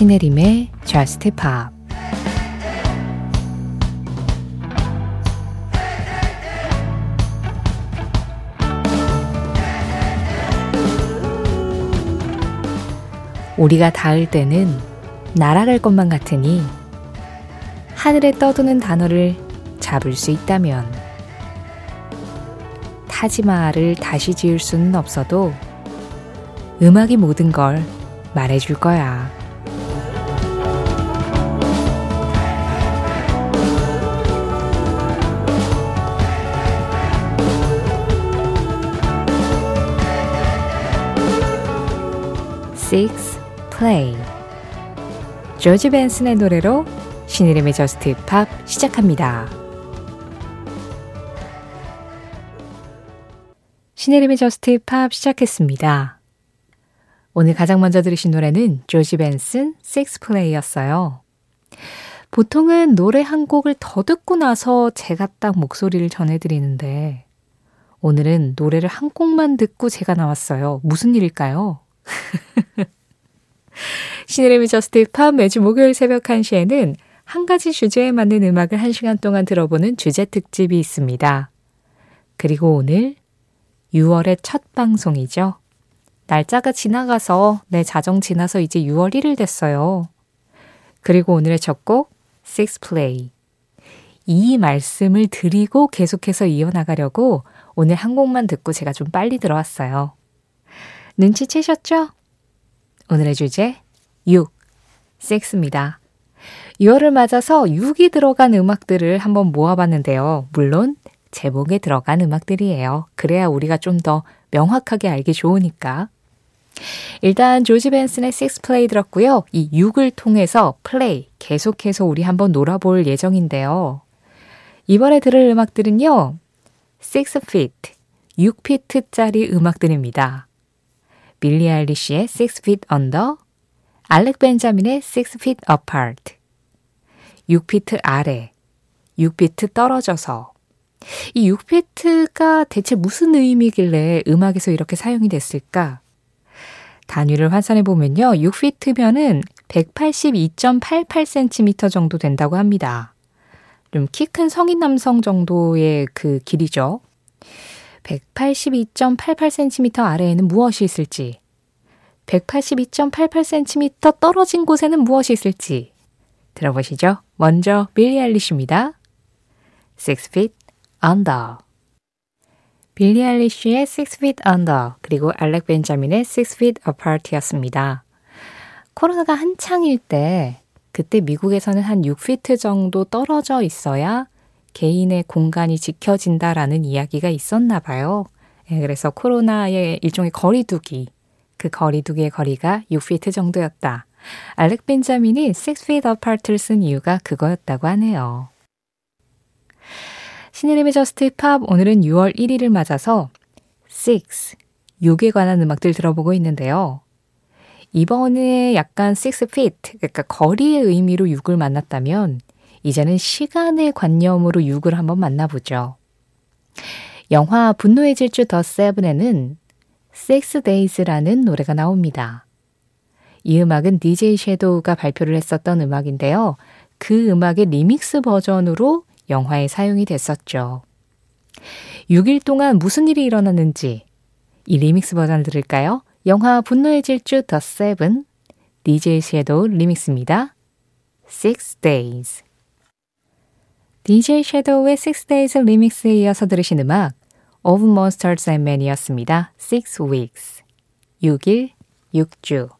신혜림의 Just Pop 우리가 닿을 때는 날아갈 것만 같으니 하늘에 떠도는 단어를 잡을 수 있다면 타지마를 다시 지을 수는 없어도 음악이 모든 걸 말해줄 거야. Six Play 조지 벤슨의 노래로 신이름의 저스트 팝 시작합니다. 신혜림의 Just Pop 시작했습니다. 오늘 가장 먼저 들으신 노래는 조지 벤슨 Play였어요. 보통은 노래 한 곡을 더 듣고 나서 제가 딱 목소리를 전해드리는데 오늘은 노래를 한 곡만 듣고 제가 나왔어요. 무슨 일일까요? 신혜림의 Just Pop 매주 목요일 새벽 1시에는 한 가지 주제에 맞는 음악을 1시간 동안 들어보는 주제 특집이 있습니다. 그리고 오늘 6월의 첫 방송이죠. 날짜가 지나가서 내 자정 지나서 이제 6월 1일 됐어요. 그리고 오늘의 첫 곡, Six Play. 이 말씀을 드리고 계속해서 이어나가려고 오늘 한 곡만 듣고 제가 좀 빨리 들어왔어요. 눈치채셨죠? 오늘의 주제 6. 섹스입니다. 6월을 맞아서 6이 들어간 음악들을 한번 모아봤는데요. 물론 제목에 들어간 음악들이에요. 그래야 우리가 좀 더 명확하게 알기 좋으니까. 일단 조지 벤슨의 Six Play 들었고요. 이 6을 통해서 플레이 계속해서 우리 한번 놀아볼 예정인데요. 이번에 들을 음악들은요. 6 feet, 6피트짜리 음악들입니다. 빌리 아일리시의 Six Feet Under, 알렉 벤자민의 Six Feet Apart, 6피트 아래, 6피트 떨어져서 이 6피트가 대체 무슨 의미길래 음악에서 이렇게 사용이 됐을까? 단위를 환산해 보면요. 6피트면은 182.88cm 정도 된다고 합니다. 좀 키 큰 성인 남성 정도의 그 길이죠. 182.88cm 아래에는 무엇이 있을지, 182.88cm 떨어진 곳에는 무엇이 있을지 들어보시죠. 먼저 빌리 알리쉬입니다. Six Feet Under 빌리 알리쉬의 Six Feet Under 그리고 알렉 벤자민의 Six Feet Apart였습니다. 코로나가 한창일 때 그때 미국에서는 한 6피트 정도 떨어져 있어야 개인의 공간이 지켜진다라는 이야기가 있었나 봐요. 예, 그래서 코로나의 일종의 거리두기, 그 거리두기의 거리가 6피트 정도였다. 알렉 벤자민이 6feet apart를 쓴 이유가 그거였다고 하네요. 신의림의 저스트 팝 오늘은 6월 1일을 맞아서 6, 6에 관한 음악들 들어보고 있는데요. 이번에 약간 6 feet, 그러니까 거리의 의미로 6을 만났다면 이제는 시간의 관념으로 6을 한번 만나보죠. 영화 분노의 질주 The Seven에는 Six Days라는 노래가 나옵니다. 이 음악은 DJ 섀도우가 발표를 했었던 음악인데요. 그 음악의 리믹스 버전으로 영화에 사용이 됐었죠. 6일 동안 무슨 일이 일어났는지 이 리믹스 버전 들을까요? 영화 분노의 질주 The Seven DJ 섀도우 리믹스입니다. Six Days DJ 섀도우의 Six Days 리믹스에 이어서 들으신 음악 Of Monsters and Men이었습니다. Six Weeks 6일 6주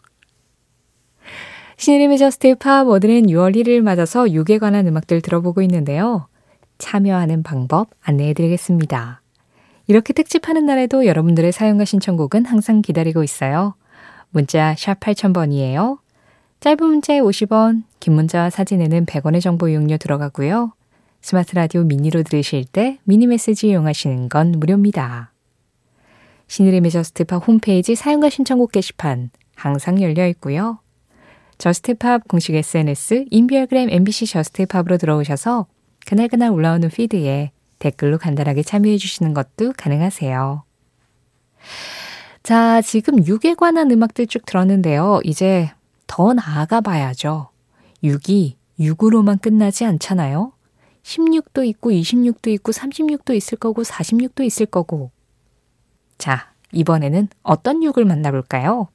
신의림의 저스트 팝 오늘은 6월 1일 맞아서 6에 관한 음악들 들어보고 있는데요. 참여하는 방법 안내해 드리겠습니다. 이렇게 특집하는 날에도 여러분들의 사용과 신청곡은 항상 기다리고 있어요. 문자 샵 8000번이에요. 짧은 문자에 50원, 긴 문자와 사진에는 100원의 정보 이용료 들어가고요. 스마트 라디오 미니로 들으실 때 미니 메시지 이용하시는 건 무료입니다. 신혜림의 Just Pop 홈페이지 사연과 신청곡 게시판 항상 열려 있고요. Just Pop 공식 SNS 인별그램 MBC Just Pop으로 들어오셔서 그날그날 올라오는 피드에 댓글로 간단하게 참여해 주시는 것도 가능하세요. 자, 지금 6에 관한 음악들 쭉 들었는데요. 이제 더 나아가 봐야죠. 6이 6으로만 끝나지 않잖아요. 16도 있고 26도 있고 36도 있을 거고 46도 있을 거고. 자, 이번에는 어떤 6을 만나볼까요?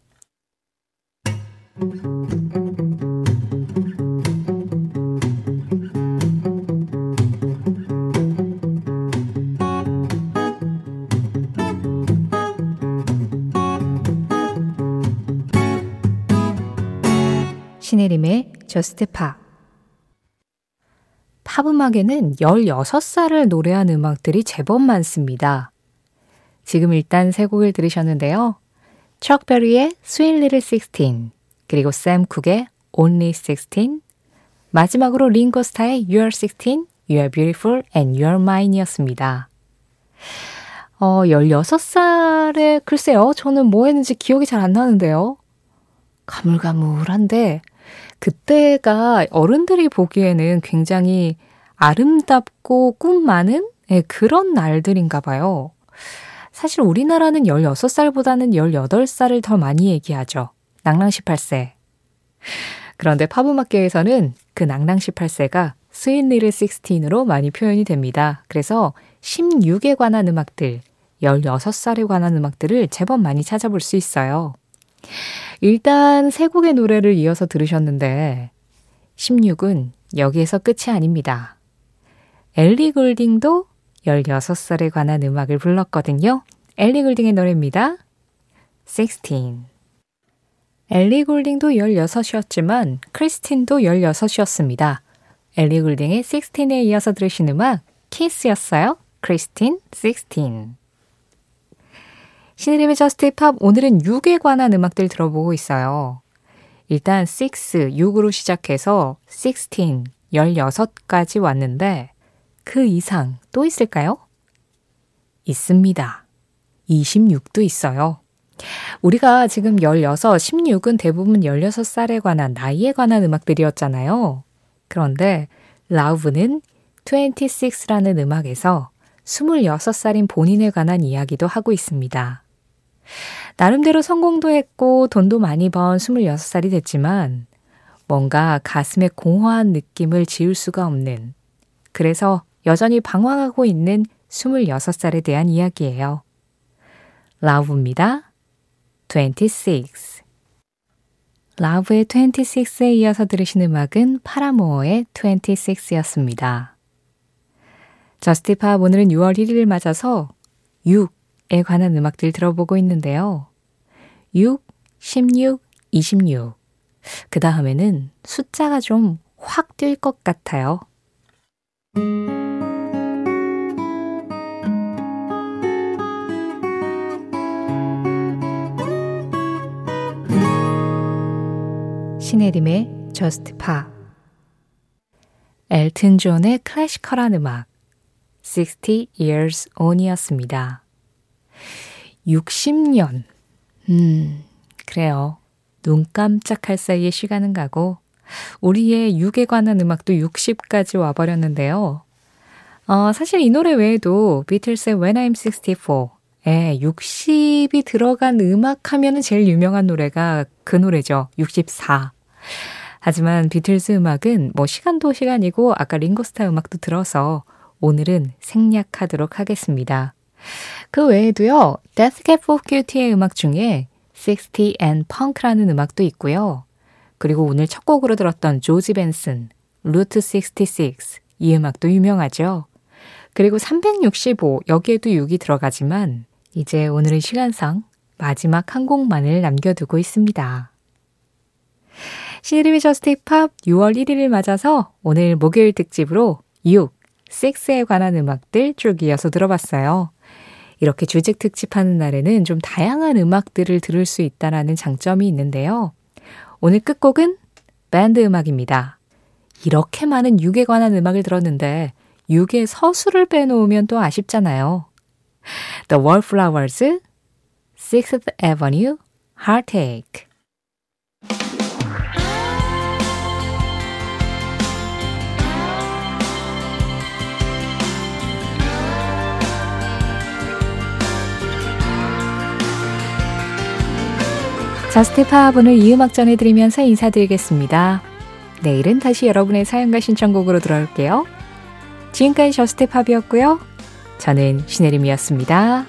신혜림의 저스트 팝 팝음악에는 16살을 노래한 음악들이 제법 많습니다. 지금 일단 세 곡을 들으셨는데요. 척베리의 Sweet Little Sixteen, 그리고 샘 쿡의 Only Sixteen, 마지막으로 링고스타의 You're Sixteen, You're Beautiful and You're Mine 이었습니다. 어, 16살에 글쎄요. 저는 뭐 했는지 기억이 잘 안 나는데요. 가물가물한데 그때가 어른들이 보기에는 굉장히 아름답고 꿈 많은 네, 그런 날들인가 봐요. 사실 우리나라는 16살보다는 18살을 더 많이 얘기하죠. 낭랑 18세. 그런데 팝음악계에서는 그 낭랑 18세가 Sweet Little 16으로 많이 표현이 됩니다. 그래서 16에 관한 음악들, 16살에 관한 음악들을 제법 많이 찾아볼 수 있어요. 일단 세 곡의 노래를 이어서 들으셨는데 16은 여기에서 끝이 아닙니다. 엘리 골딩도 16살에 관한 음악을 불렀거든요. 엘리 골딩의 노래입니다. 16 엘리 골딩도 16이었지만 크리스틴도 16이었습니다. 엘리 골딩의 16에 이어서 들으신 음악 키스였어요. 크리스틴 16 신의림의 저스트 팝 오늘은 6에 관한 음악들 들어보고 있어요. 일단 6, 6으로 시작해서 16, 16까지 왔는데 그 이상 또 있을까요? 있습니다. 26도 있어요. 우리가 지금 16, 16은 대부분 16살에 관한 나이에 관한 음악들이었잖아요. 그런데 라우브는 26라는 음악에서 26살인 본인에 관한 이야기도 하고 있습니다. 나름대로 성공도 했고 돈도 많이 번 26살이 됐지만 뭔가 가슴에 공허한 느낌을 지울 수가 없는 그래서 여전히 방황하고 있는 26살에 대한 이야기예요. 라우브입니다. 26 라브의 26에 이어서 들으신 음악은 파라모어의 26였습니다. 저스티팝 오늘은 6월 1일을 맞아서 6 에 관한 음악들 들어보고 있는데요. 6, 16, 26. 그 다음에는 숫자가 좀 확 뛸 것 같아요. 신혜림의 Just Pa 엘튼 존의 클래시컬한 음악 60 Years On이었습니다. 60년. 음, 그래요. 눈 깜짝할 사이에 시간은 가고, 우리의 육에 관한 음악도 60까지 와버렸는데요. 어, 사실 이 노래 외에도 비틀스의 When I'm 64, 에 60이 들어간 음악 하면은 제일 유명한 노래가 그 노래죠. 64. 하지만 비틀스 음악은 뭐 시간도 시간이고 아까 링고스타 음악도 들어서 오늘은 생략하도록 하겠습니다. 그 외에도요, Death Cab for Cutie의 음악 중에 60 and Punk라는 음악도 있고요. 그리고 오늘 첫 곡으로 들었던 조지 벤슨, 루트 66, 이 음악도 유명하죠. 그리고 365, 여기에도 6이 들어가지만, 이제 오늘의 시간상 마지막 한 곡만을 남겨두고 있습니다. 시리미 저스틱 팝 6월 1일을 맞아서 오늘 목요일 특집으로 6, 6에 관한 음악들 쭉 이어서 들어봤어요. 이렇게 주직 특집하는 날에는 좀 다양한 음악들을 들을 수 있다라는 장점이 있는데요. 오늘 끝곡은 밴드 음악입니다. 이렇게 많은 6에 관한 음악을 들었는데 6의 서술을 빼놓으면 또 아쉽잖아요. The Wallflowers, Sixth Avenue, Heartache. Just Pop 오늘 이 음악 전해드리면서 인사드리겠습니다. 내일은 다시 여러분의 사연과 신청곡으로 돌아올게요. 지금까지 저스트 팝이었고요. 저는 신혜림이었습니다.